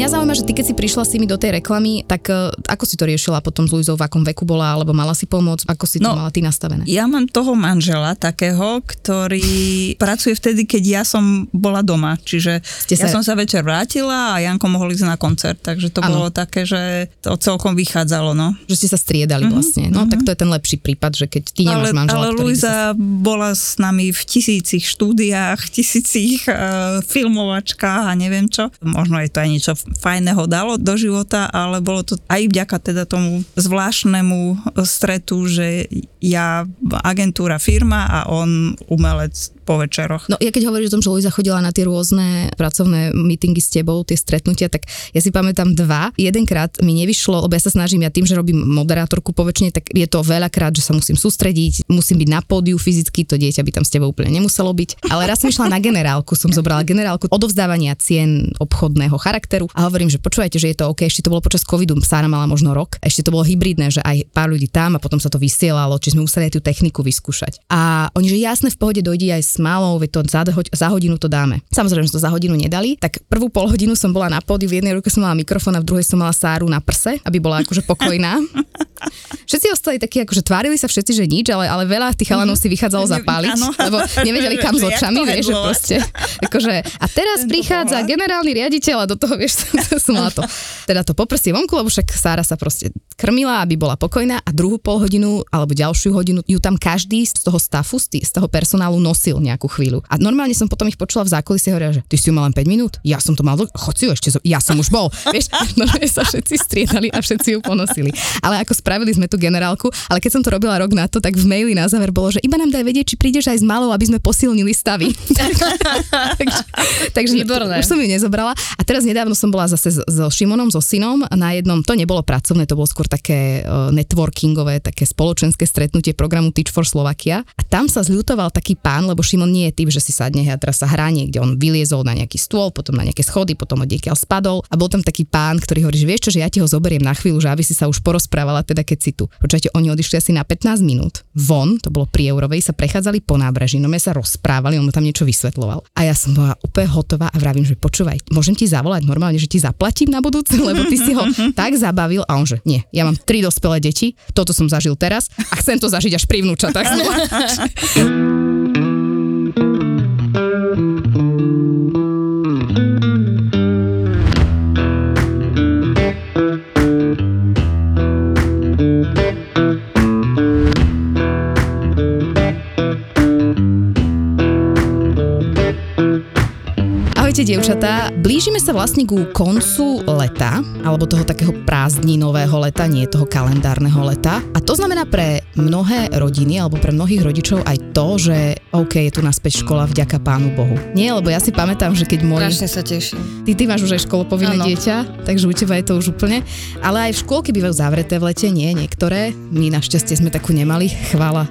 Mňa zaujíma, že ty keď si prišla s nimi do tej reklamy, tak uh, ako si to riešila potom s Luizou, v akom veku bola, alebo mala si pomôcť, ako si to No, mala ty nastavené? Ja mám toho manžela takého, ktorý pracuje vtedy, keď ja som bola doma. Čiže Ste ja sa- som sa večer vrátila a Janko mohol ísť na koncert. Takže to Áno. bolo také, že to celkom vychádzalo. No. Že ste sa striedali Mhm, vlastne. No tak to je ten lepší prípad, že keď ty nemáš ale manžela, ale by sa... Luisa bola s nami v tisícich štúdiách, tisícich uh, filmovačkách a neviem čo. Možno je to aj niečo fajného dalo do života, ale bolo to aj vďaka teda tomu zvláštnemu stretu, že ja agentúra firma a on umelec po večeroch. No ja keď hovoríš o tom, že Luisa chodila na tie rôzne pracovné meetingy s tebou, tie stretnutia, tak ja si pamätám dva. Jedenkrát mi nevyšlo, lebo ja sa snažím, ja tým, že robím moderátorku poväčšine, tak je to veľakrát, že sa musím sústrediť, musím byť na pódiu fyzicky, to dieťa by tam s tebou úplne nemuselo byť. Ale raz som išla na generálku, som zobrala generálku odovzdávania cien obchodného charakteru a hovorím, že počúvajte, že je to OK, ešte to bolo počas covidu, Sára mala možno rok, ešte to bolo hybridné, že aj pár ľudí tam a potom sa to vysielalo, či sme museli aj tú techniku vyskúšať. A oni, že jasne v pohode dojde aj s malou, veď to za, za hodinu to dáme. Samozrejme, že to za hodinu nedali, tak prvú pol hodinu som bola na pódiu, v jednej ruke som mala mikrofón a v druhej som mala Sáru na prse, aby bola akože pokojná. Všetci ostali takí, akože tvárili sa všetci, že nič, ale, ale veľa tých chalanov si vychádzalo zapáliť, Áno. lebo nevedeli kam s očami, vieš, že proste, akože, a teraz Tento prichádza pohľad. generálny riaditeľ a do toho, vieš, som mala to, teda to poprsie vonku, lebo však Sára sa proste krmila, aby bola pokojná a druhú pol hodinu alebo ďalšiu hodinu ju tam každý z toho stafu, z toho personálu nosil nejakú chvíľu. A normálne som potom ich počula v zákulisí a hovorila, že ty si ju mal len 5 minút, ja som to mal, choď si ju ešte, zo- ja som už bol. Vieš, normálne sa všetci striedali a všetci ju ponosili. Ale ako spravili sme tú generálku, ale keď som to robila rok na to, tak v maili na záver bolo, že iba nám daj vedieť, či prídeš aj s malou, aby sme posilnili stavy. takže, takže Výborné. už som ju nezobrala. A teraz nedávno som bola zase so, Šimonom, so synom na jednom, to nebolo pracovné, to bolo skôr také uh, networkingové, také spoločenské stretnutie programu Teach for Slovakia. A tam sa zľutoval taký pán, lebo Šimon nie je typ, že si sadne a teraz sa hrá niekde. On vyliezol na nejaký stôl, potom na nejaké schody, potom odniekiaľ spadol. A bol tam taký pán, ktorý hovorí, že vieš čo, že ja ti ho zoberiem na chvíľu, že aby si sa už porozprávala, teda keď si tu. Počujete, oni odišli asi na 15 minút. Von, to bolo pri Eurovej, sa prechádzali po nábreží, no sa rozprávali, on mu tam niečo vysvetloval. A ja som bola úplne hotová a vravím, že počúvaj, môžem ti zavolať normálne, že ti zaplatím na budúce, lebo ty si ho tak zabavil. A on že nie, ja mám tri dospelé deti, toto som zažil teraz a chcem to zažiť až pri vnúčatách dievčatá. Blížime sa vlastne ku koncu leta, alebo toho takého prázdninového leta, nie toho kalendárneho leta. A to znamená pre mnohé rodiny, alebo pre mnohých rodičov aj to, že OK, je tu naspäť škola vďaka Pánu Bohu. Nie, lebo ja si pamätám, že keď môj... Strašne sa teším. Ty, ty máš už aj školopovinné Áno. dieťa, takže u teba je to už úplne. Ale aj v škôlky bývajú zavreté v lete, nie niektoré. My našťastie sme takú nemali, chvála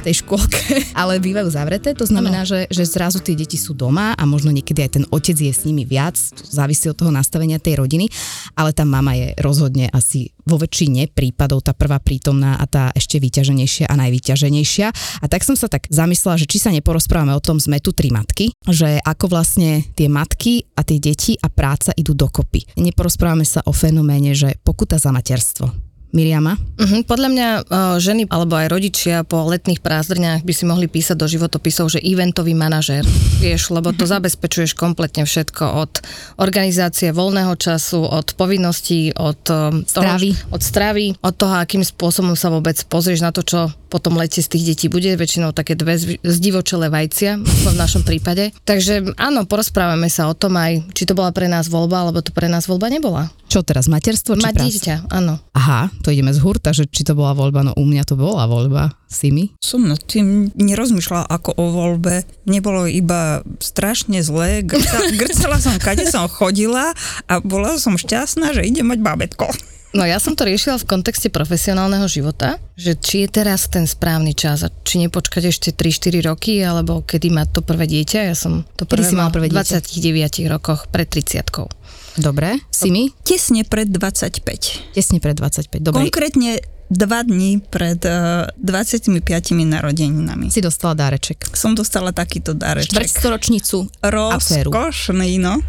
tej škôlke, ale bývajú zavreté, to znamená, že, že zrazu tie deti sú doma a možno niekedy aj ten otec je s nimi viac, závisí od toho nastavenia tej rodiny, ale tá mama je rozhodne asi vo väčšine prípadov tá prvá prítomná a tá ešte vyťaženejšia a najvyťaženejšia. A tak som sa tak zamyslela, že či sa neporozprávame o tom, sme tu tri matky, že ako vlastne tie matky a tie deti a práca idú dokopy. Neporozprávame sa o fenoméne, že pokuta za materstvo. Miriama? Uh-huh. Podľa mňa uh, ženy alebo aj rodičia po letných prázdrniach by si mohli písať do životopisov, že eventový manažér, vieš, lebo to zabezpečuješ kompletne všetko od organizácie voľného času, od povinností, od um, Stravy. Toho, od stravy, od toho, akým spôsobom sa vôbec pozrieš na to, čo po tom lete z tých detí bude, väčšinou také dve zdivočelé vajcia, v našom prípade. Takže áno, porozprávame sa o tom aj, či to bola pre nás voľba, alebo to pre nás voľba nebola. Čo teraz, materstvo či Mať dieťa, áno. Aha, To ideme z hurta, že či to bola voľba, no u mňa to bola voľba. Simi? Som nad tým nerozmýšľala ako o voľbe. Nebolo iba strašne zlé. Grcela, grcela som, kade som chodila a bola som šťastná, že idem mať bábetko. No ja som to riešila v kontexte profesionálneho života, že či je teraz ten správny čas a či nepočkať ešte 3-4 roky, alebo kedy má to prvé dieťa. Ja som to prvé si mala prvé v dieťa? 29 roch, pred 30 Dobre. Simi? Tesne pred 25. Tesne pred 25. Dobre. Konkrétne dva dní pred uh, 25 narodeninami. Si dostala dáreček. Som dostala takýto dareček. Štvrťstoročnicu. Rozkošný, no.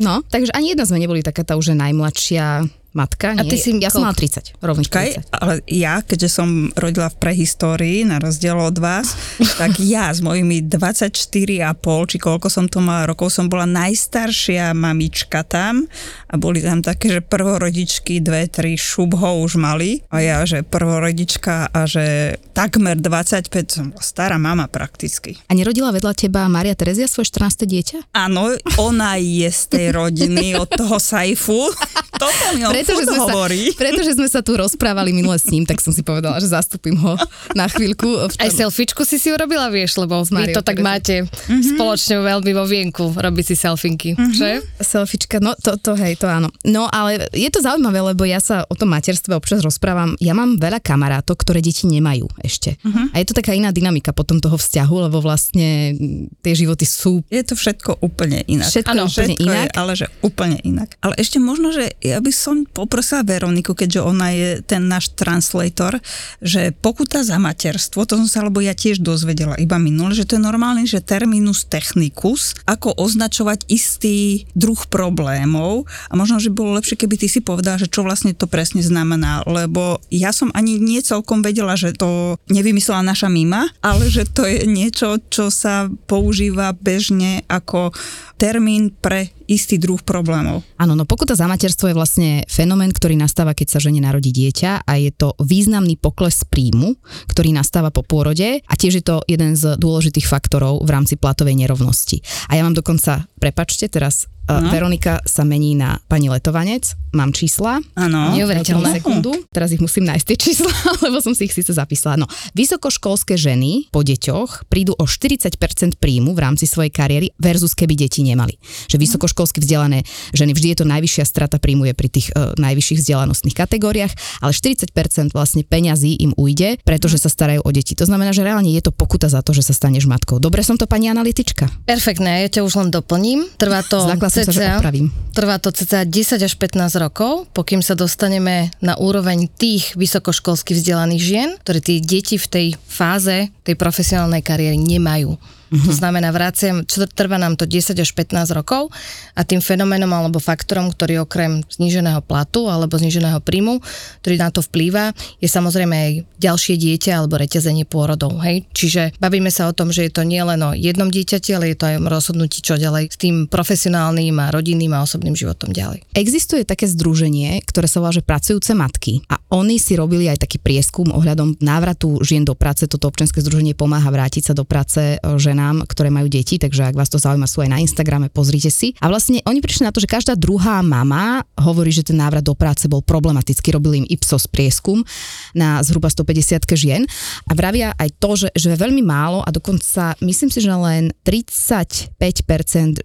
No, takže ani jedna sme neboli taká tá už najmladšia matka. A Nie. ty si ja som mala 30, rovných Kaj, 30. ale ja, keďže som rodila v prehistórii, na rozdiel od vás, tak ja s mojimi 24,5, či koľko som to mala rokov, som bola najstaršia mamička tam a boli tam také, že prvorodičky, dve, tri šubho už mali a ja, že prvorodička a že takmer 25, som stará mama prakticky. A nerodila vedľa teba Maria Terezia svoje 14. dieťa? Áno, ona je z tej rodiny, od toho Saifu. Toto mi Pretože sme, sa, pretože sme sa tu rozprávali minule s ním, tak som si povedala, že zastúpim ho na chvíľku. V Aj tom- selfiečku si si urobila, vieš, lebo vy to tak máte spoločne veľmi vo vienku robiť si selfinky, že? Selfiečka, no to, to hej, to áno. No ale je to zaujímavé, lebo ja sa o tom materstve občas rozprávam. Ja mám veľa kamarátov, ktoré deti nemajú ešte. Uh-huh. A je to taká iná dynamika potom toho vzťahu, lebo vlastne tie životy sú Je to všetko úplne inak. Všetko Áno, úplne všetko inak. Je, ale že úplne inak. Ale ešte možno, že ja by som poprosila Veroniku, keďže ona je ten náš translator, že pokuta za materstvo, to som sa, lebo ja tiež dozvedela iba minule, že to je normálne, že terminus technicus, ako označovať istý druh problémov. A možno, že bolo lepšie, keby ty si povedala, že čo vlastne to presne znamená, lebo ja som ani nie celkom vedela, že to nevymyslela naša mima, ale že to je niečo, čo sa používa bežne ako termín pre istý druh problémov. Áno, no pokuta za materstvo je vlastne fenomén, ktorý nastáva, keď sa žene narodí dieťa a je to významný pokles príjmu, ktorý nastáva po pôrode a tiež je to jeden z dôležitých faktorov v rámci platovej nerovnosti. A ja mám dokonca, prepačte, teraz no. Veronika sa mení na pani Letovanec, mám čísla. Áno. Neuveriteľné. No. sekundu. Teraz ich musím nájsť tie čísla, lebo som si ich síce zapísala. No, vysokoškolské ženy po deťoch prídu o 40% príjmu v rámci svojej kariéry versus keby deti nemali. Že vysokoškolsky vzdelané ženy, vždy je to najvyššia strata príjmu je pri tých uh, najvyšších vzdelanostných kategóriách, ale 40% vlastne peňazí im ujde, pretože sa starajú o deti. To znamená, že reálne je to pokuta za to, že sa staneš matkou. Dobre som to pani analytička. Perfektné, ja ťa už len doplním. Trvá to sa, že opravím. Trvá to cca 10 až 15 rokov, pokým sa dostaneme na úroveň tých vysokoškolsky vzdelaných žien, ktoré tie deti v tej fáze tej profesionálnej kariéry nemajú. To znamená, vraciam, čo trvá nám to 10 až 15 rokov a tým fenoménom alebo faktorom, ktorý okrem zníženého platu alebo zníženého príjmu, ktorý na to vplýva, je samozrejme aj ďalšie dieťa alebo reťazenie pôrodov. Hej? Čiže bavíme sa o tom, že je to nielen o jednom dieťati, ale je to aj o rozhodnutí, čo ďalej s tým profesionálnym a rodinným a osobným životom ďalej. Existuje také združenie, ktoré sa volá, že pracujúce matky a oni si robili aj taký prieskum ohľadom návratu žien do práce. Toto občianske združenie pomáha vrátiť sa do práce e, ženám, ktoré majú deti, takže ak vás to zaujíma, sú aj na Instagrame, pozrite si. A vlastne oni prišli na to, že každá druhá mama hovorí, že ten návrat do práce bol problematický. Robili im Ipsos prieskum na zhruba 150 žien a vravia aj to, že, že veľmi málo a dokonca myslím si, že len 35%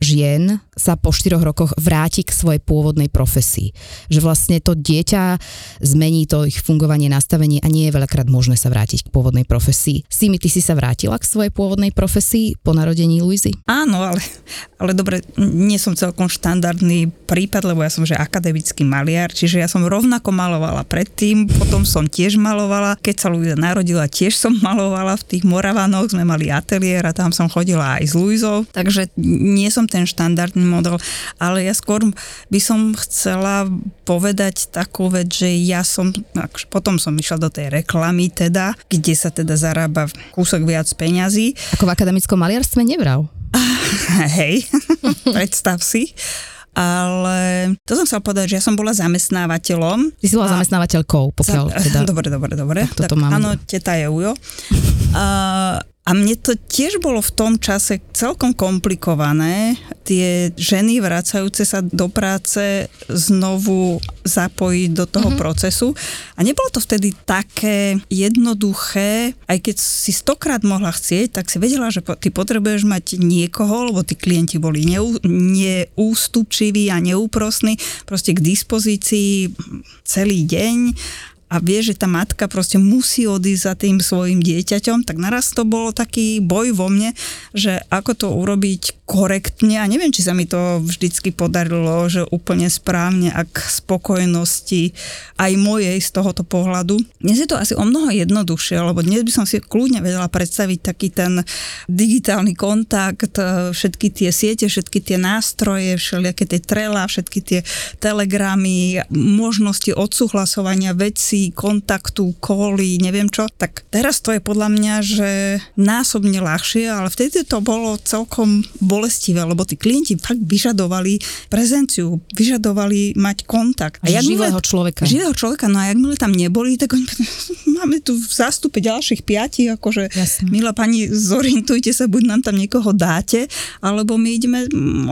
žien sa po 4 rokoch vráti k svojej pôvodnej profesii. Že vlastne to dieťa zmení to ich fungovanie, nastavenie a nie je veľakrát možné sa vrátiť k pôvodnej profesii. Simi, ty si sa vrátila k svojej pôvodnej profesii po narodení Luizy? Áno, ale, ale dobre, nie som celkom štandardný prípad, lebo ja som že akademický maliar, čiže ja som rovnako malovala predtým, potom som tiež malovala. Keď sa Luisa narodila, tiež som malovala v tých Moravanoch, sme mali ateliér a tam som chodila aj s Luizou, takže nie som ten štandardný model, ale ja skôr by som chcela povedať takú vec, že ja som, potom som išla do tej reklamy teda, kde sa teda zarába kúsok viac peňazí Ako v akademickom maliarstve nevral. Hej, predstav si. Ale to som chcela povedať, že ja som bola zamestnávateľom. Ty si bola A- zamestnávateľkou, pokiaľ Za- teda... Dobre, dobre, dobre. Tak toto mám. Áno, teta je ujo. A, A mne to tiež bolo v tom čase celkom komplikované, tie ženy vracajúce sa do práce znovu zapojiť do toho mm-hmm. procesu. A nebolo to vtedy také jednoduché, aj keď si stokrát mohla chcieť, tak si vedela, že ty potrebuješ mať niekoho, lebo tí klienti boli neú, neústupčiví a neúprosní, proste k dispozícii celý deň a vie, že tá matka proste musí odísť za tým svojim dieťaťom, tak naraz to bolo taký boj vo mne, že ako to urobiť korektne a neviem, či sa mi to vždycky podarilo, že úplne správne a k spokojnosti aj mojej z tohoto pohľadu. Dnes je to asi o mnoho jednoduchšie, lebo dnes by som si kľudne vedela predstaviť taký ten digitálny kontakt, všetky tie siete, všetky tie nástroje, všelijaké tie trela, všetky tie telegramy, možnosti odsúhlasovania veci, vecí, kontaktu, kóly, neviem čo, tak teraz to je podľa mňa, že násobne ľahšie, ale vtedy to bolo celkom bolestivé, lebo tí klienti fakt vyžadovali prezenciu, vyžadovali mať kontakt. A živého človeka. Živého človeka, no a jakmile tam neboli, tak oni, máme tu v zástupe ďalších piatich, akože Jasne. milá pani, zorientujte sa, buď nám tam niekoho dáte, alebo my ideme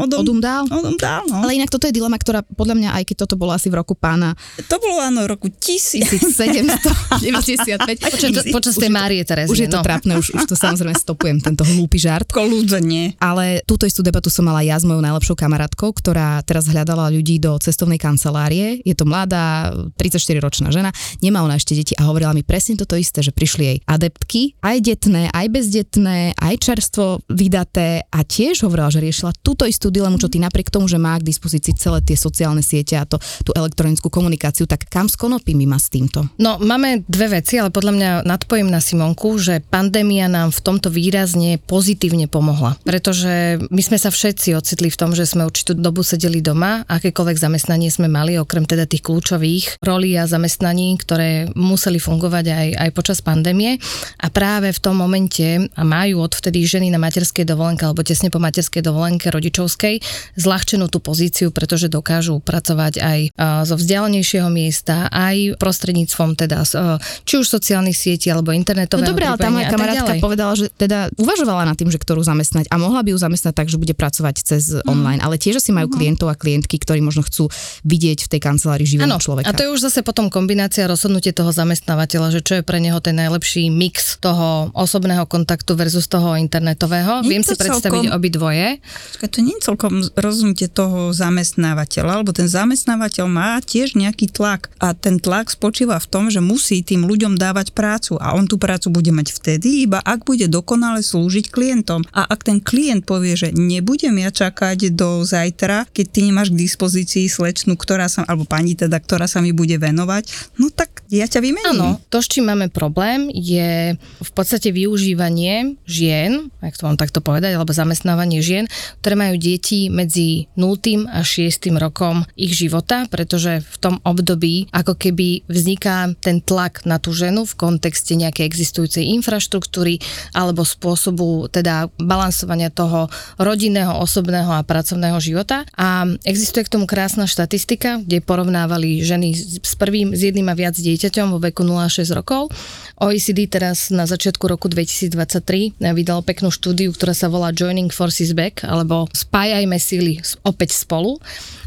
odom, odum dál. Odum dál no. Ale inak toto je dilema, ktorá podľa mňa, aj keď toto bolo asi v roku pána. To bolo áno, v roku tisíc 1795. Počas, počas tej Márie Terezie. Už je to no. trápne, už, už to samozrejme stopujem, tento hlúpy žart. Kolúdzenie. Ale túto istú debatu som mala ja s mojou najlepšou kamarátkou, ktorá teraz hľadala ľudí do cestovnej kancelárie. Je to mladá, 34-ročná žena, nemá ona ešte deti a hovorila mi presne toto isté, že prišli jej adeptky, aj detné, aj bezdetné, aj čerstvo vydaté a tiež hovorila, že riešila túto istú dilemu, čo ty napriek tomu, že má k dispozícii celé tie sociálne siete a to, tú elektronickú komunikáciu, tak kam s konopím má s tým? Týmto? No, máme dve veci, ale podľa mňa nadpojím na Simonku, že pandémia nám v tomto výrazne pozitívne pomohla. Pretože my sme sa všetci ocitli v tom, že sme určitú dobu sedeli doma, akékoľvek zamestnanie sme mali, okrem teda tých kľúčových rolí a zamestnaní, ktoré museli fungovať aj, aj počas pandémie. A práve v tom momente a majú odvtedy ženy na materskej dovolenke alebo tesne po materskej dovolenke rodičovskej zľahčenú tú pozíciu, pretože dokážu pracovať aj zo vzdialenejšieho miesta, aj prostredníctvom prostredníctvom teda e, či už sociálnych sietí alebo internetového No dobré, ale tá moja kamarátka povedala, že teda uvažovala nad tým, že ktorú zamestnať a mohla by ju zamestnať tak, že bude pracovať cez mm. online, ale tiež si majú mm. klientov a klientky, ktorí možno chcú vidieť v tej kancelárii živého ano, človeka. A to je už zase potom kombinácia rozhodnutie toho zamestnávateľa, že čo je pre neho ten najlepší mix toho osobného kontaktu versus toho internetového. Nie Viem si predstaviť celkom, obidvoje. To nie je celkom rozhodnutie toho zamestnávateľa, lebo ten zamestnávateľ má tiež nejaký tlak a ten tlak spočíva spočíva v tom, že musí tým ľuďom dávať prácu a on tú prácu bude mať vtedy, iba ak bude dokonale slúžiť klientom. A ak ten klient povie, že nebudem ja čakať do zajtra, keď ty nemáš k dispozícii slečnu, ktorá sa, alebo pani teda, ktorá sa mi bude venovať, no tak ja ťa vymením. Áno, to, s čím máme problém, je v podstate využívanie žien, ak to mám takto povedať, alebo zamestnávanie žien, ktoré majú deti medzi 0. a 6. rokom ich života, pretože v tom období ako keby vznik vzniká ten tlak na tú ženu v kontexte nejakej existujúcej infraštruktúry alebo spôsobu teda balansovania toho rodinného, osobného a pracovného života. A existuje k tomu krásna štatistika, kde porovnávali ženy s prvým, s jedným a viac dieťaťom vo veku 0-6 rokov. OECD teraz na začiatku roku 2023 vydalo peknú štúdiu, ktorá sa volá Joining Forces Back, alebo Spájajme síly opäť spolu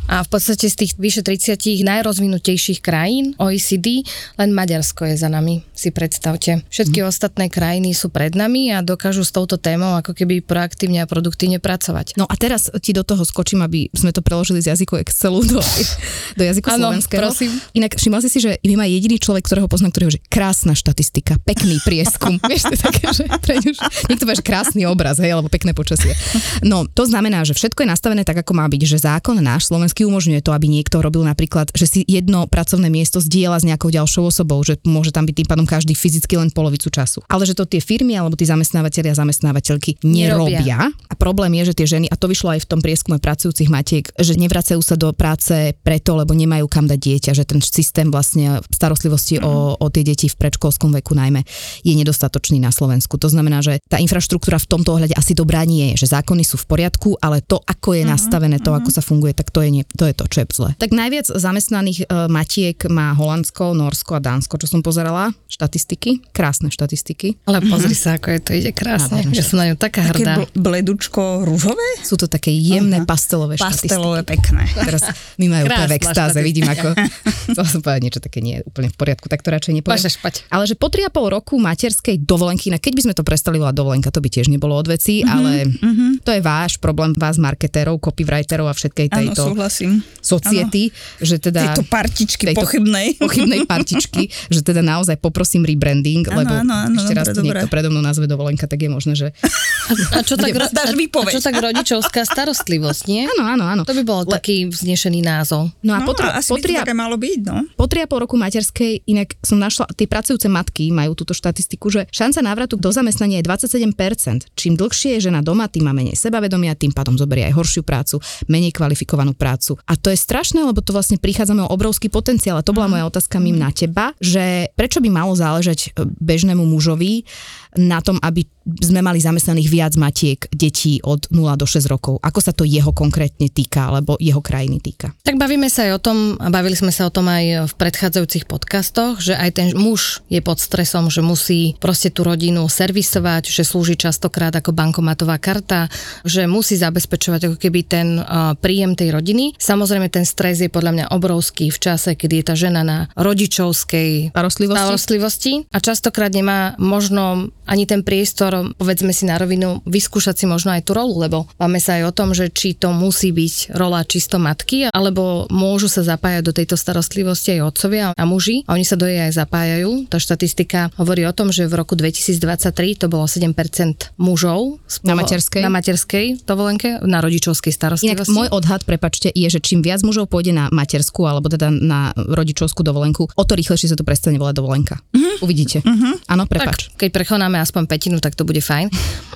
a v podstate z tých vyše 30 najrozvinutejších krajín OECD len Maďarsko je za nami, si predstavte. Všetky mm. ostatné krajiny sú pred nami a dokážu s touto témou ako keby proaktívne a produktívne pracovať. No a teraz ti do toho skočím, aby sme to preložili z jazyku Excelu do, do jazyku ano, slovenského. prosím. Inak všimla si si, že vy má jediný človek, ktorého poznám, ktorý hovorí, krásna štatistika, pekný prieskum. Vieš, to je také, že už, niekto povie, že krásny obraz, hej, alebo pekné počasie. No, to znamená, že všetko je nastavené tak, ako má byť, že zákon náš slovenský teoreticky umožňuje to, aby niekto robil napríklad, že si jedno pracovné miesto zdieľa s nejakou ďalšou osobou, že môže tam byť tým pádom každý fyzicky len polovicu času. Ale že to tie firmy alebo tí zamestnávateľi a zamestnávateľky nerobia. nerobia. A problém je, že tie ženy, a to vyšlo aj v tom prieskume pracujúcich matiek, že nevracajú sa do práce preto, lebo nemajú kam dať dieťa, že ten systém vlastne starostlivosti mm-hmm. o, mhm. o tie deti v predškolskom veku najmä je nedostatočný na Slovensku. To znamená, že tá infraštruktúra v tomto ohľade asi dobrá nie je, že zákony sú v poriadku, ale to, ako je mm-hmm. nastavené, to, ako mhm. sa funguje, tak to je nie, to je to, čo je zle. Tak najviac zamestnaných e, matiek má Holandsko, Norsko a Dánsko, čo som pozerala, štatistiky, krásne štatistiky. Ale pozri sa, ako je to ide krásne. Áno, Ja som na ňu taká Také hrdá. bl- bledučko rúžové? Sú to také jemné pastelové štatistiky. Pastelové, pekné. Teraz my majú úplne v extáze, vidím ako... Chcela som povedať niečo také nie úplne v poriadku, tak to radšej nepoviem. Môžeš pať. Ale že po 3,5 roku materskej dovolenky, na keď by sme to prestali volať dovolenka, to by tiež nebolo od veci, Mhm, ale to je váš problém, vás marketérov, copywriterov a všetkej Áno, tejto súhlasím. society, že teda... Tejto partičky tejto pochybnej. pochybnej partičky, že teda naozaj poprosím rebranding, Áno, lebo áno, áno, ešte raz dobre, tu niekto dobre. predo mnou nazve dovolenka, tak je možné, že... A čo tak, ro- a, a čo tak rodičovská starostlivosť, nie? Áno, áno, áno. To by bol Le- taký vznešený názov. No a No, po, tro- asi po, by to také malo byť, no. po 3,5 roku materskej, inak som našla, tie pracujúce matky majú túto štatistiku, že šanca návratu do zamestnania je 27%. Čím dlhšie je žena doma, tým má menej sebavedomia, tým pádom zoberie aj horšiu prácu, menej kvalifikovanú prácu. A to je strašné, lebo to vlastne prichádzame o obrovský potenciál. A to bola moja otázka mým na teba, že prečo by malo záležať e, bežnému mužovi na tom, aby sme mali zamestnaných viac matiek detí od 0 do 6 rokov. Ako sa to jeho konkrétne týka, alebo jeho krajiny týka? Tak bavíme sa aj o tom, a bavili sme sa o tom aj v predchádzajúcich podcastoch, že aj ten muž je pod stresom, že musí proste tú rodinu servisovať, že slúži častokrát ako bankomatová karta, že musí zabezpečovať ako keby ten príjem tej rodiny. Samozrejme ten stres je podľa mňa obrovský v čase, kedy je tá žena na rodičovskej Starostlivosti? starostlivosti a častokrát nemá možno ani ten priestor, povedzme si na rovinu, vyskúšať si možno aj tú rolu, lebo máme sa aj o tom, že či to musí byť rola čisto matky, alebo môžu sa zapájať do tejto starostlivosti aj otcovia a muži. A oni sa do jej aj zapájajú. Tá štatistika hovorí o tom, že v roku 2023 to bolo 7% mužov Na materskej? na materskej dovolenke, na rodičovskej Inak starostlivosti. môj odhad, prepačte, je, že čím viac mužov pôjde na materskú alebo teda na rodičovskú dovolenku, o to rýchlejšie sa to prestane volať dovolenka. Mm-hmm. Uvidíte. Mm-hmm. Áno, prepač. Tak, keď prechonáme aspoň petinu, tak to bude fajn.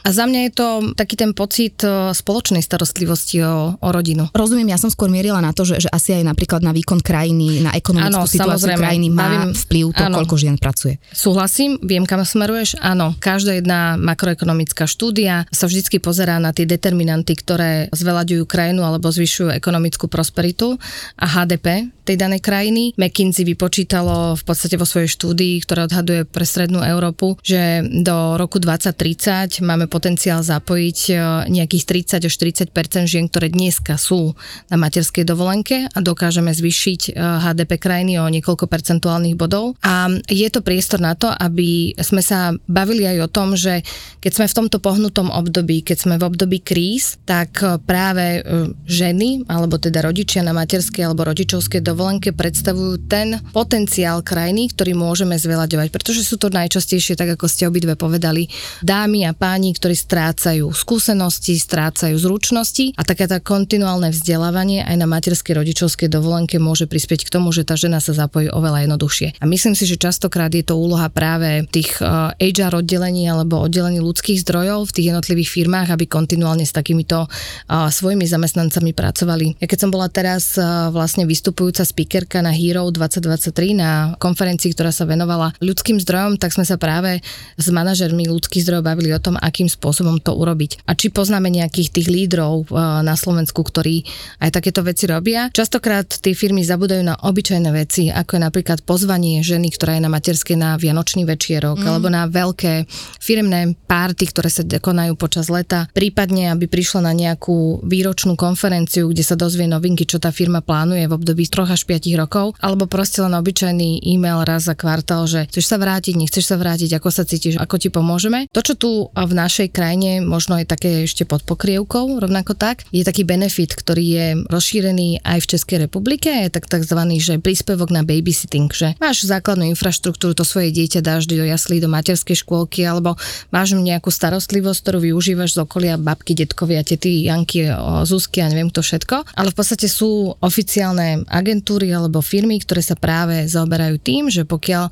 A za mňa je to taký ten pocit e, spoločnej starostlivosti o, o rodinu. Rozumiem, ja som skôr mierila na to, že, že asi aj napríklad na výkon krajiny, na ekonomickú Áno, situáciu samozrejme. krajiny má Bavím- vplyv to, áno. koľko žien pracuje. Súhlasím, viem, kam smeruješ. Áno, každá jedna makroekonomická štúdia sa vždycky pozerá na tie determinanty, ktoré zveľaďujú krajinu alebo zvyšujú ekonomickú prosperitu a HDP tej danej krajiny. McKinsey vypočítalo v podstate vo svojej štúdii, ktorá odhaduje pre strednú Európu, že do roku 2030 máme potenciál zapojiť e, nejakých 30 až 40% žien, ktoré dneska sú na materskej dovolenke a dokážeme zvýšiť e, HDP krajiny o niekoľko percentuálnych bodov. A je to priestor na to, aby sme sa bavili aj o tom, že keď sme v tomto pohnutom období, keď sme v období kríz, tak e, práve ženy, alebo teda rodičia na materskej alebo rodičovskej dovolenke predstavujú ten potenciál krajiny, ktorý môžeme zveľaďovať, pretože sú to najčastejšie, tak ako ste obidve povedali, dámy a páni, ktorí strácajú skúsenosti, strácajú zručnosti a také tá kontinuálne vzdelávanie aj na materskej rodičovskej dovolenke môže prispieť k tomu, že tá žena sa zapojí oveľa jednoduchšie. A myslím si, že častokrát je to úloha práve tých HR oddelení alebo oddelení ľudských zdrojov v tých jednotlivých firmách, aby kontinuálne s takýmito uh, svojimi zamestnancami pracovali. Ja keď som bola teraz uh, vlastne vystupujúca speakerka na Hero 2023 na konferencii, ktorá sa venovala ľudským zdrojom, tak sme sa práve s manažermi ľudských zdrojov bavili o tom, akým spôsobom to urobiť. A či poznáme nejakých tých lídrov uh, na Slovensku, ktorí aj takéto veci robia. Častokrát tie firmy zabudajú na obyčajné veci, ako je napríklad pozvanie ženy, ktorá je na materskej na Vianočný večierok, mm. alebo na veľké firemné párty, ktoré sa konajú počas leta, prípadne aby prišla na nejakú výročnú konferenciu, kde sa dozvie novinky, čo tá firma plánuje v období 3 až 5 rokov, alebo proste len obyčajný e-mail raz za kvartál, že chceš sa vrátiť, nechceš sa vrátiť, ako sa cítiš, ako ti pomôžeme. To, čo tu v našej krajine možno je také ešte pod pokrievkou, rovnako tak, je taký benefit, ktorý je rozšírený aj v Českej republike, je tak takzvaný, že príspevok na babysitting, že máš základnú infraštruktúru, to svoje dieťa dáš do jaslí, do materskej škôlky, alebo máš nejakú starostlivosť, ktorú využívaš z okolia babky, detkovia, tety, Janky, Zuzky a neviem to všetko. Ale v podstate sú oficiálne agentúry alebo firmy, ktoré sa práve zaoberajú tým, že pokiaľ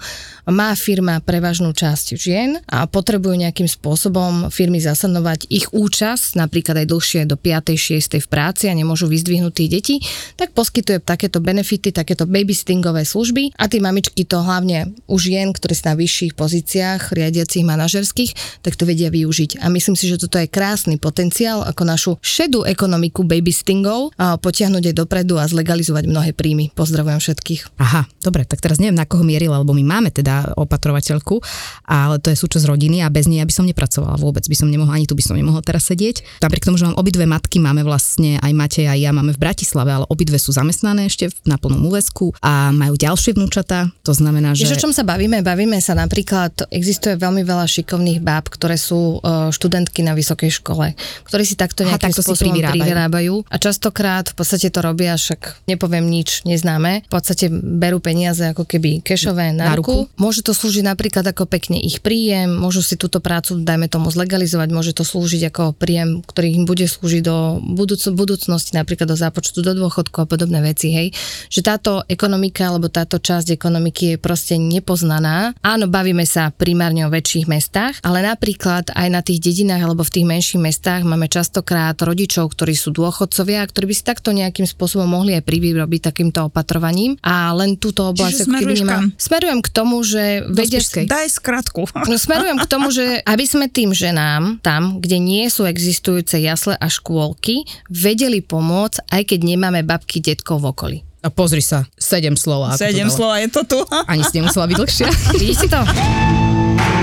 má firma prevažnú časť žien a potrebujú nejakým spôsobom firmy zasanovať ich účasť, napríklad aj dlhšie do 5. 6. v práci a nemôžu vyzdvihnúť tých detí, tak poskytuje takéto benefity, takéto babysittingové služby a tí mamičky to hlavne už jen, ktoré sú na vyšších pozíciách, riadiacich, manažerských, tak to vedia využiť. A myslím si, že toto je krásny potenciál, ako našu šedú ekonomiku babysittingov potiahnuť aj dopredu a zlegalizovať mnohé príjmy. Pozdravujem všetkých. Aha, dobre, tak teraz neviem, na koho mierila, lebo my máme teda opatrovateľku, ale to je súčasť rodiny a bez nej by som nepracovala vôbec, by som nemohla, ani tu by som nemohla teraz sedieť. Napriek tomu, že mám obidve matky, máme vlastne aj Matej a ja máme v Bratislave, ale obidve sú zamestnané ešte na plnom úvesku a majú ďalšie vnúčata, to znamená, že... Vieš, o čom sa bavíme? Bavíme sa napríklad, existuje veľmi veľa šikovných báb, ktoré sú uh, študentky na vysokej škole, ktorí si takto nejakým Aha, takto spôsobom si privyrábajú. privyrábajú a častokrát v podstate to robia, však nepoviem nič neznáme, v podstate berú peniaze ako keby kešové na, Na ruku. ruku. Môže to slúžiť napríklad ako pekne ich príjem, môžu si túto prácu, dajme tomu, zlegalizovať, môže to slúžiť ako príjem, ktorý im bude slúžiť do budúc- budúcnosti, napríklad do zápočtu do dôchodku a podobné veci, hej. Že táto ekonomika alebo táto časť ekonomiky je proste nepoznaná. Áno, bavíme sa primárne o väčších mestách, ale napríklad aj na tých dedinách alebo v tých menších mestách máme častokrát rodičov, ktorí sú dôchodcovia a ktorí by si takto nejakým spôsobom mohli aj privyrobiť takýmto opatrovaním. A len túto oblasť Čiže ako keby nemá... Smerujem k tomu, že Spišskej. Daj skratku. No smerujem k tomu, že aby sme tým ženám tam, kde nie sú existujúce jasle a škôlky, vedeli pomôcť, aj keď nemáme babky, detkov v okolí. A pozri sa, sedem slov. ako to Sedem slova je to tu. Ani si nemusela byť dlhšia. Vidíte to?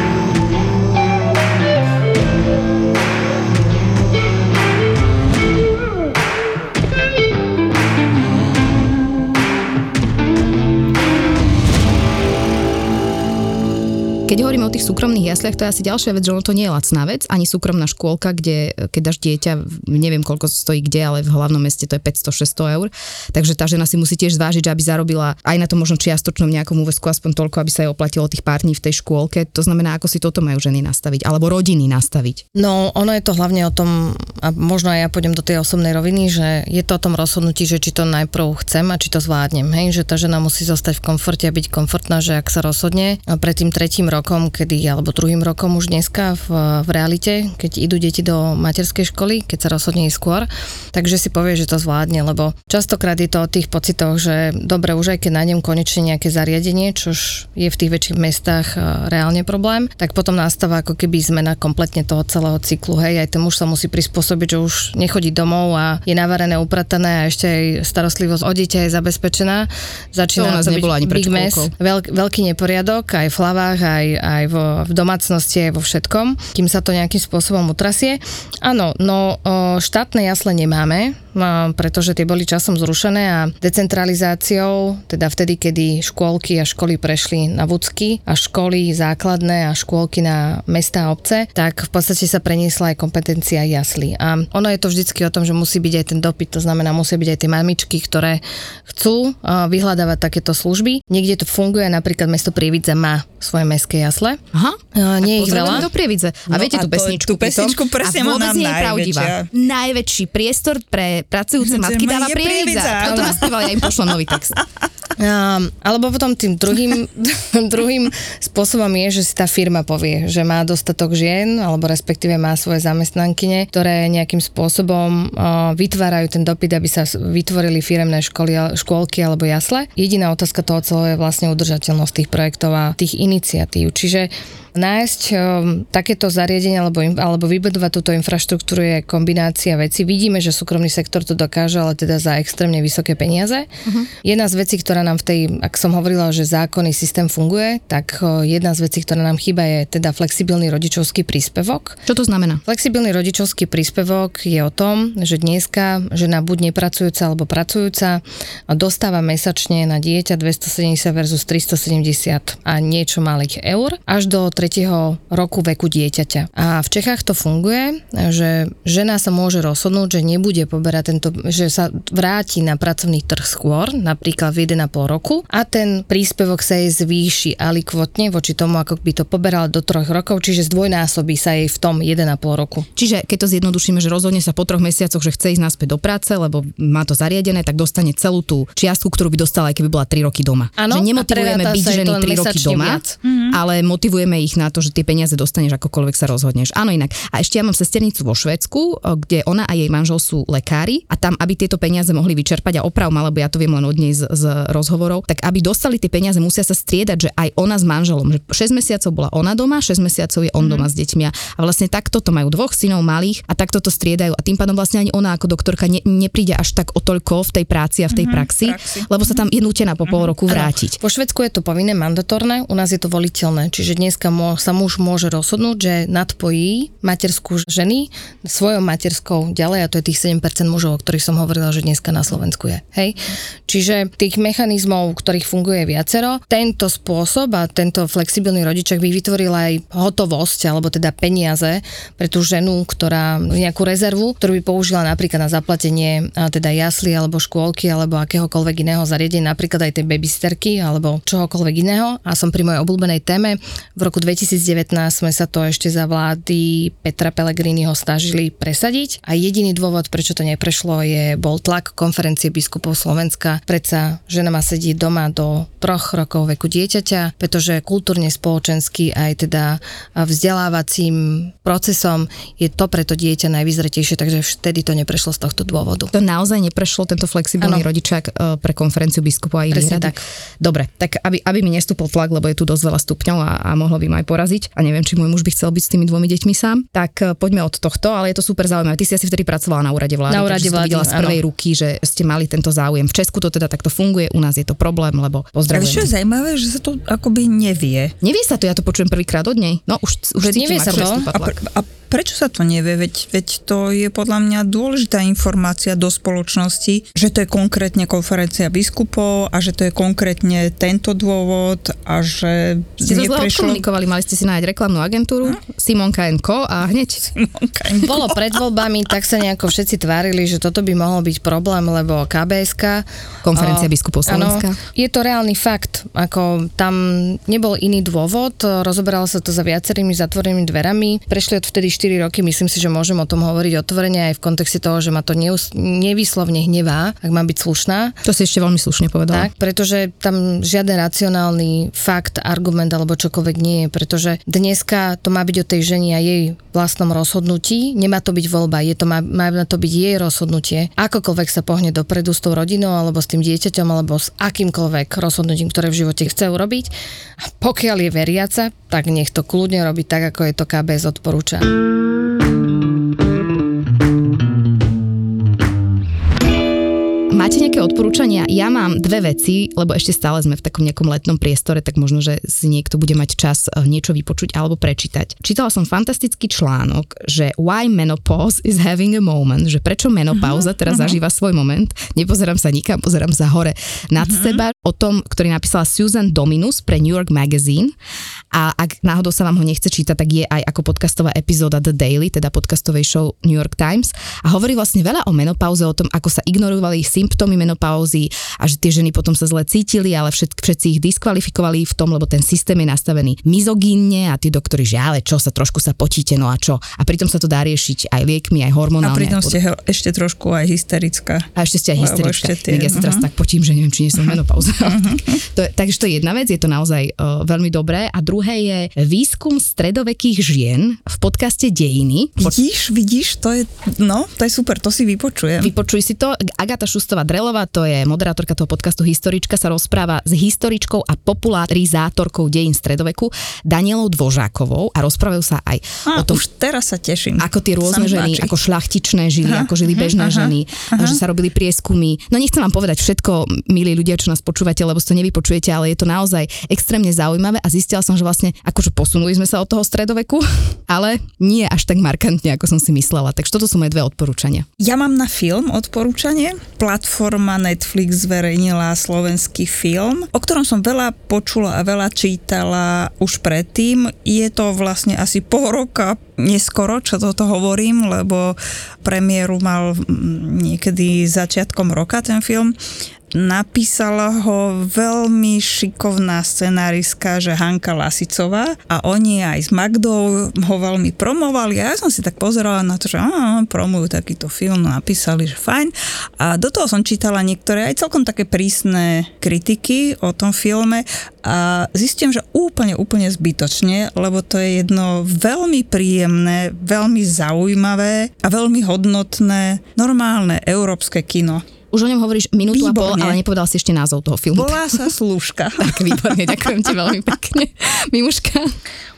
Keď hovoríme o tých súkromných jasliach, to je asi ďalšia vec, že ono to nie je lacná vec, ani súkromná škôlka, kde keď dáš dieťa, neviem koľko stojí kde, ale v hlavnom meste to je 500-600 eur. Takže tá žena si musí tiež zvážiť, aby zarobila aj na to možno čiastočnom nejakom úvesku aspoň toľko, aby sa jej oplatilo tých pár dní v tej škôlke. To znamená, ako si toto majú ženy nastaviť, alebo rodiny nastaviť. No, ono je to hlavne o tom, a možno aj ja pôjdem do tej osobnej roviny, že je to o tom rozhodnutí, že či to najprv chcem a či to zvládnem. Hej? Že tá žena musí zostať v komforte a byť komfortná, že ak sa rozhodne pred tým tretím rokom, kedy, alebo druhým rokom už dneska v, v realite, keď idú deti do materskej školy, keď sa rozhodne ísť skôr, takže si povie, že to zvládne, lebo častokrát je to o tých pocitoch, že dobre, už aj keď nájdem konečne nejaké zariadenie, čož je v tých väčších mestách e, reálne problém, tak potom nastáva ako keby zmena kompletne toho celého cyklu. Hej, aj ten muž sa musí prispôsobiť, že už nechodí domov a je navarené, upratané a ešte aj starostlivosť o dieťa je zabezpečená. Začína To u nás to byť ani big mess, veľk, veľký neporiadok aj v hlavách, aj, aj vo, v domácnosti, aj vo všetkom, kým sa to nejakým spôsobom utrasie. Áno, no štátne jasle nemáme, pretože tie boli časom zrušené a decentralizáciou, teda vtedy, kedy škôlky a školy prešli na vúcky a školy základné a škôlky na mesta a obce, tak v podstate sa preniesla aj kompetencia jasly. A ono je to vždycky o tom, že musí byť aj ten dopyt, to znamená, musia byť aj tie mamičky, ktoré chcú vyhľadávať takéto služby. Niekde to funguje, napríklad mesto Prievidza má svoje mestské jasle. Aha. A, nie je ich veľa. do Prievidze. A No viete a tú pesničku? tú pesničku pritom? presne a vôbec nie je pravdivá. Najväčší priestor pre pracujúce matky dáva Prievidza. Prievidza, Toto naspieval, ja im pošlem nový text. Um, alebo potom tým druhým, druhým spôsobom je, že si tá firma povie, že má dostatok žien, alebo respektíve má svoje zamestnankyne, ktoré nejakým spôsobom uh, vytvárajú ten dopyt, aby sa vytvorili firemné školy, škôlky alebo jasle. Jediná otázka toho celého je vlastne udržateľnosť tých projektov a tých iniciatív. Čiže nájsť um, takéto zariadenie alebo, alebo vybudovať túto infraštruktúru je kombinácia vecí. Vidíme, že súkromný sektor to dokáže, ale teda za extrémne vysoké peniaze. Uh-huh. Jedna z vecí, ktorá nám v tej, ak som hovorila, že zákonný systém funguje, tak o, jedna z vecí, ktorá nám chýba je teda flexibilný rodičovský príspevok. Čo to znamená? Flexibilný rodičovský príspevok je o tom, že dneska žena buď nepracujúca alebo pracujúca dostáva mesačne na dieťa 270 versus 370 a niečo malých eur až do 3. roku veku dieťaťa. A v Čechách to funguje, že žena sa môže rozhodnúť, že nebude poberať tento, že sa vráti na pracovný trh skôr, napríklad v 1,5 roku a ten príspevok sa jej zvýši alikvotne voči tomu, ako by to poberala do troch rokov, čiže zdvojnásobí sa jej v tom 1,5 roku. Čiže keď to zjednodušíme, že rozhodne sa po troch mesiacoch, že chce ísť naspäť do práce, lebo má to zariadené, tak dostane celú tú čiastku, ktorú by dostala, aj keby bola 3 roky doma. Áno, že a nemotivujeme byť ženy to len 3 roky doma, viac. ale motivujeme ich ich na to, že tie peniaze dostaneš akokoľvek sa rozhodneš. Áno, inak. A ešte ja mám sesternicu vo Švedsku, kde ona a jej manžel sú lekári a tam, aby tieto peniaze mohli vyčerpať a oprav, alebo ja to viem len od nej z, z rozhovorov, tak aby dostali tie peniaze, musia sa striedať, že aj ona s manželom, že 6 mesiacov bola ona doma, 6 mesiacov je on mm. doma s deťmi a vlastne takto to majú dvoch synov malých a takto to striedajú a tým pádom vlastne ani ona ako doktorka ne, nepríde až tak o toľko v tej práci a v tej mm-hmm, praxi, praxi, lebo sa tam je nutená po pol mhm. roku vrátiť. Po Švedsku je to povinné, mandatórne, u nás je to voliteľné, čiže dneska sa muž môže rozhodnúť, že nadpojí materskú ženy svojou materskou ďalej a to je tých 7% mužov, o ktorých som hovorila, že dneska na Slovensku je. Hej? Čiže tých mechanizmov, ktorých funguje viacero, tento spôsob a tento flexibilný rodičak by vytvoril aj hotovosť, alebo teda peniaze pre tú ženu, ktorá nejakú rezervu, ktorú by použila napríklad na zaplatenie teda jasly alebo škôlky alebo akéhokoľvek iného zariadenia, napríklad aj tej babysterky alebo čohokoľvek iného. A som pri mojej obľúbenej téme. V roku 2019 sme sa to ešte za vlády Petra Pellegriniho snažili presadiť a jediný dôvod, prečo to neprešlo, je bol tlak konferencie biskupov Slovenska. Predsa žena má sedieť doma do troch rokov veku dieťaťa, pretože kultúrne, spoločensky aj teda vzdelávacím procesom je to pre to dieťa najvyzretejšie, takže vtedy to neprešlo z tohto dôvodu. To naozaj neprešlo tento flexibilný ano. rodičák e, pre konferenciu biskupov a ich tak. Dobre, tak aby, aby mi nestúpol tlak, lebo je tu dosť veľa stupňov a, a mohlo by ma aj poraziť a neviem, či môj muž by chcel byť s tými dvomi deťmi sám, tak e, poďme od tohto, ale je to super zaujímavé. Ty si asi vtedy pracovala na úrade vlády, na úrade vlády, videla z prvej áno. ruky, že ste mali tento záujem. V Česku to teda takto funguje, u nás je to problém, lebo pozdravujem. čo je zaujímavé, že sa to akoby nevie. Nevie sa to, ja to počujem prvýkrát od nej. No už, už nevie sa to. A, pr- a Prečo sa to nevie? Veď, veď to je podľa mňa dôležitá informácia do spoločnosti, že to je konkrétne konferencia biskupov a že to je konkrétne tento dôvod a že ste neprešlo... komunikovali, mali ste si nájsť reklamnú agentúru, hm? Simonka Co a hneď. Simonka Bolo pred voľbami, tak sa nejako všetci tvárili, že toto by mohol byť problém, lebo KBSK... Konferencia biskupov Slovenska. Áno, je to reálny fakt, ako tam nebol iný dôvod, rozoberalo sa to za viacerými zatvorenými dverami, prešli od vtedy 4 roky, myslím si, že môžem o tom hovoriť otvorene aj v kontexte toho, že ma to neus- nevyslovne hnevá, ak mám byť slušná. To si ešte veľmi slušne povedala. Tak, pretože tam žiaden racionálny fakt, argument alebo čokoľvek nie je, pretože dneska to má byť o tej ženi a jej vlastnom rozhodnutí, nemá to byť voľba, je to, má, má to byť jej rozhodnutie. Akokoľvek sa pohne dopredu s tou rodinou alebo s tým dieťaťom alebo s akýmkoľvek rozhodnutím, ktoré v živote chce urobiť. A pokiaľ je veriaca, tak nech to kľudne robí tak, ako je to KBS odporúča. Máte nejaké odporúčania? Ja mám dve veci, lebo ešte stále sme v takom nejakom letnom priestore, tak možno, že si niekto bude mať čas eh, niečo vypočuť alebo prečítať. Čítala som fantastický článok, že Why Menopause is having a moment, že prečo menopauza teraz uh-huh. zažíva svoj moment. Nepozerám sa nikam, pozerám sa hore nad uh-huh. seba. O tom, ktorý napísala Susan Dominus pre New York Magazine. A ak náhodou sa vám ho nechce čítať, tak je aj ako podcastová epizóda The Daily, teda podcastovej show New York Times. A hovorí vlastne veľa o menopauze, o tom, ako sa ignorovali symptómy menopauzy a že tie ženy potom sa zle cítili, ale všet, všetci ich diskvalifikovali v tom, lebo ten systém je nastavený mizogínne a tí doktori, že ale čo sa trošku sa potíte, no a čo. A pritom sa to dá riešiť aj liekmi, aj hormonálne. A pritom ste pod... ešte trošku aj hysterická. A ešte ste aj hysterická. Tie, ja sa teraz uh-huh. tak potím, že neviem, či nie som menopauza. Uh-huh. to, takže to je jedna vec, je to naozaj uh, veľmi dobré. A druhé je výskum stredovekých žien v podcaste Dejiny. Vidíš, vidíš, to je, no, to je super, to si vypočujem. Vypočuj si to. Agata Šustová Kristová Drelová, to je moderátorka toho podcastu Historička, sa rozpráva s historičkou a popularizátorkou dejín stredoveku Danielou Dvožákovou a rozprávajú sa aj a, o tom, už teraz sa teším. Ako tie rôzne ženy, ako šľachtičné žili, aha, ako žili bežné aha, ženy, aha. že sa robili prieskumy. No nechcem vám povedať všetko, milí ľudia, čo nás počúvate, lebo si to nevypočujete, ale je to naozaj extrémne zaujímavé a zistila som, že vlastne akože posunuli sme sa od toho stredoveku, ale nie až tak markantne, ako som si myslela. Takže toto sú moje dve odporúčania. Ja mám na film odporúčanie. Plat platforma Netflix zverejnila slovenský film, o ktorom som veľa počula a veľa čítala už predtým. Je to vlastne asi pol roka neskoro, čo toto hovorím, lebo premiéru mal niekedy začiatkom roka ten film Napísala ho veľmi šikovná scenáristka, že Hanka Lasicová a oni aj s Magdou ho veľmi promovali a ja som si tak pozerala na to, že á, promujú takýto film, napísali, že fajn. A do toho som čítala niektoré aj celkom také prísne kritiky o tom filme a zistím, že úplne, úplne zbytočne, lebo to je jedno veľmi príjemné, veľmi zaujímavé a veľmi hodnotné, normálne európske kino. Už o ňom hovoríš minútu a pol, Výborne. ale nepovedal si ešte názov toho filmu. Volá sa Slúžka. Tak výborne, ďakujem ti veľmi pekne. Mimuška.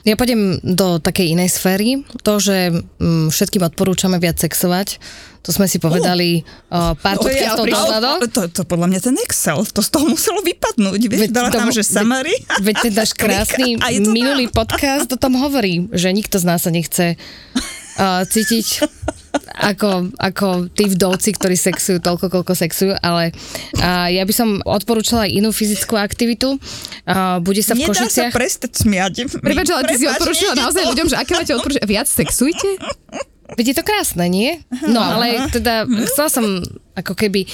Ja pôjdem do takej inej sféry. To, že mm, všetkým odporúčame viac sexovať, to sme si povedali uh, pár To je- podcastov dozadu. to, to podľa mňa ten Excel, to z toho muselo vypadnúť. Vieš, Veď dala tam, že summary. Veď ten náš krásny to minulý podcast o tom hovorí, že nikto z nás sa nechce uh, cítiť ako, ako tí vdovci, ktorí sexujú toľko, koľko sexujú, ale uh, ja by som odporúčala aj inú fyzickú aktivitu. Uh, bude sa v Nedá sa prestať smiať. Prepač, ale ty si odporúčila naozaj to. ľuďom, že aké máte odporúčať? Viac sexujte? Veď je to krásne, nie? No, ale teda chcela som ako keby,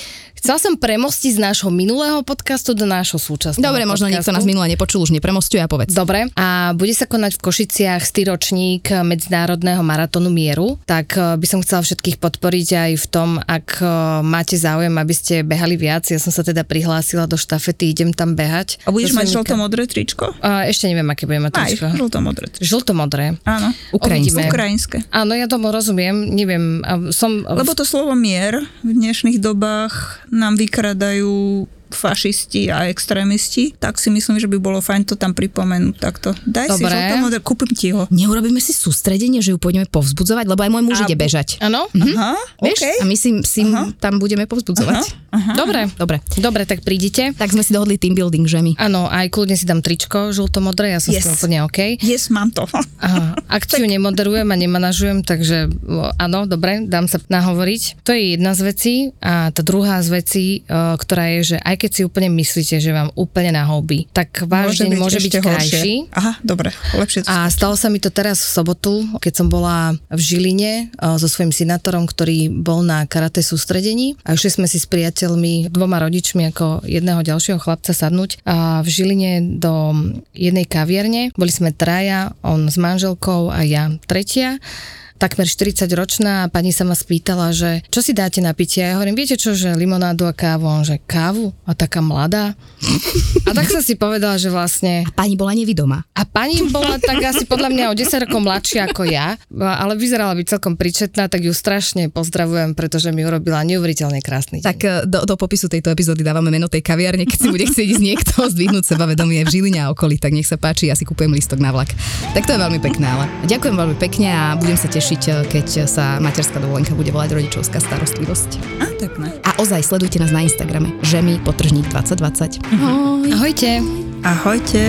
chcela som premostiť z nášho minulého podcastu do nášho súčasného Dobre, možno podcastu. niekto nás minule nepočul, už nepremostuje a povedz. Dobre, a bude sa konať v Košiciach stýročník Medzinárodného maratónu mieru, tak eh, by som chcela všetkých podporiť aj v tom, ak eh, máte záujem, aby ste behali viac. Ja som sa teda prihlásila do štafety, idem tam behať. A budeš mať žlto-modré tričko? A ešte neviem, aké budem mať Aj, tričko. žlto-modré tričko. Žlto-modré. Áno. Ukrajinské. Ukrajinské. Áno, ja tomu rozumiem, neviem, som... Lebo to slovo mier v dnešných dobách nám vykradajú fašisti a extrémisti, tak si myslím, že by bolo fajn to tam pripomenúť takto. Daj si Dobre. žlto-modré, kúpim ti ho. Neurobíme si sústredenie, že ju pôjdeme povzbudzovať, lebo aj môj muž A ide bežať. Áno? Aha, Vieš? OK. A my si, si tam budeme povzbudzovať. Aha. Dobre, Dobre. dobre, tak prídite. Tak sme si dohodli team building, že my. Áno, aj kľudne si dám tričko žlto-modré, ja som Yes. úplne OK. Yes, mám to. Aha, akciu nemoderujem a nemanažujem, takže áno, dobre, dám sa nahovoriť. To je jedna z vecí a tá druhá z vecí, ktorá je, že aj keď si úplne myslíte, že vám úplne nahoubí, tak váš deň môže byť krajší. horšie. Aha, dobre, lepšie A stalo sa mi to teraz v sobotu, keď som bola v Žiline o, so svojím synátorom, ktorý bol na karate sústredení a išli sme si s priateľmi, dvoma rodičmi ako jedného ďalšieho chlapca sadnúť a v Žiline do jednej kaviarne. Boli sme traja, on s manželkou a ja tretia takmer 40 ročná a pani sa ma spýtala, že čo si dáte na pitie? A ja hovorím, viete čo, že limonádu a kávu? On, že kávu? A taká mladá? A tak som si povedala, že vlastne Pani bola nevidomá. a pani bola tak asi podľa mňa o 10 rokov mladšia ako ja, ale vyzerala byť celkom príčetná, tak ju strašne pozdravujem, pretože mi urobila neuveriteľne krásny deň. Tak e, do, do popisu tejto epizódy dávame meno tej kaviarne, keď si bude chcieť ísť niekto zdvihnúť sebavedomie v Žiline a okolí, tak nech sa páči, ja si kúpujem listok na vlak. Tak to je veľmi pekné, ale ďakujem veľmi pekne a budem sa tešiť, e, keď sa materská dovolenka bude volať rodičovská starostlivosť. Á, pekné. A ozaj sledujte nás na Instagrame žemi potržník 2020. Ahoj. Ahojte. Ahojte.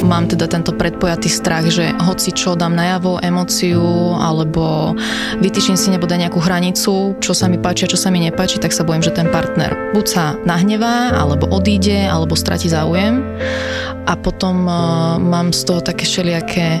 Mám teda tento predpojatý strach, že hoci čo dám najavo, emóciu, alebo vytýčim si nebude nejakú hranicu, čo sa mi páči a čo sa mi nepáči, tak sa bojím, že ten partner buď sa nahnevá, alebo odíde, alebo stratí záujem. A potom uh, mám z toho také všelijaké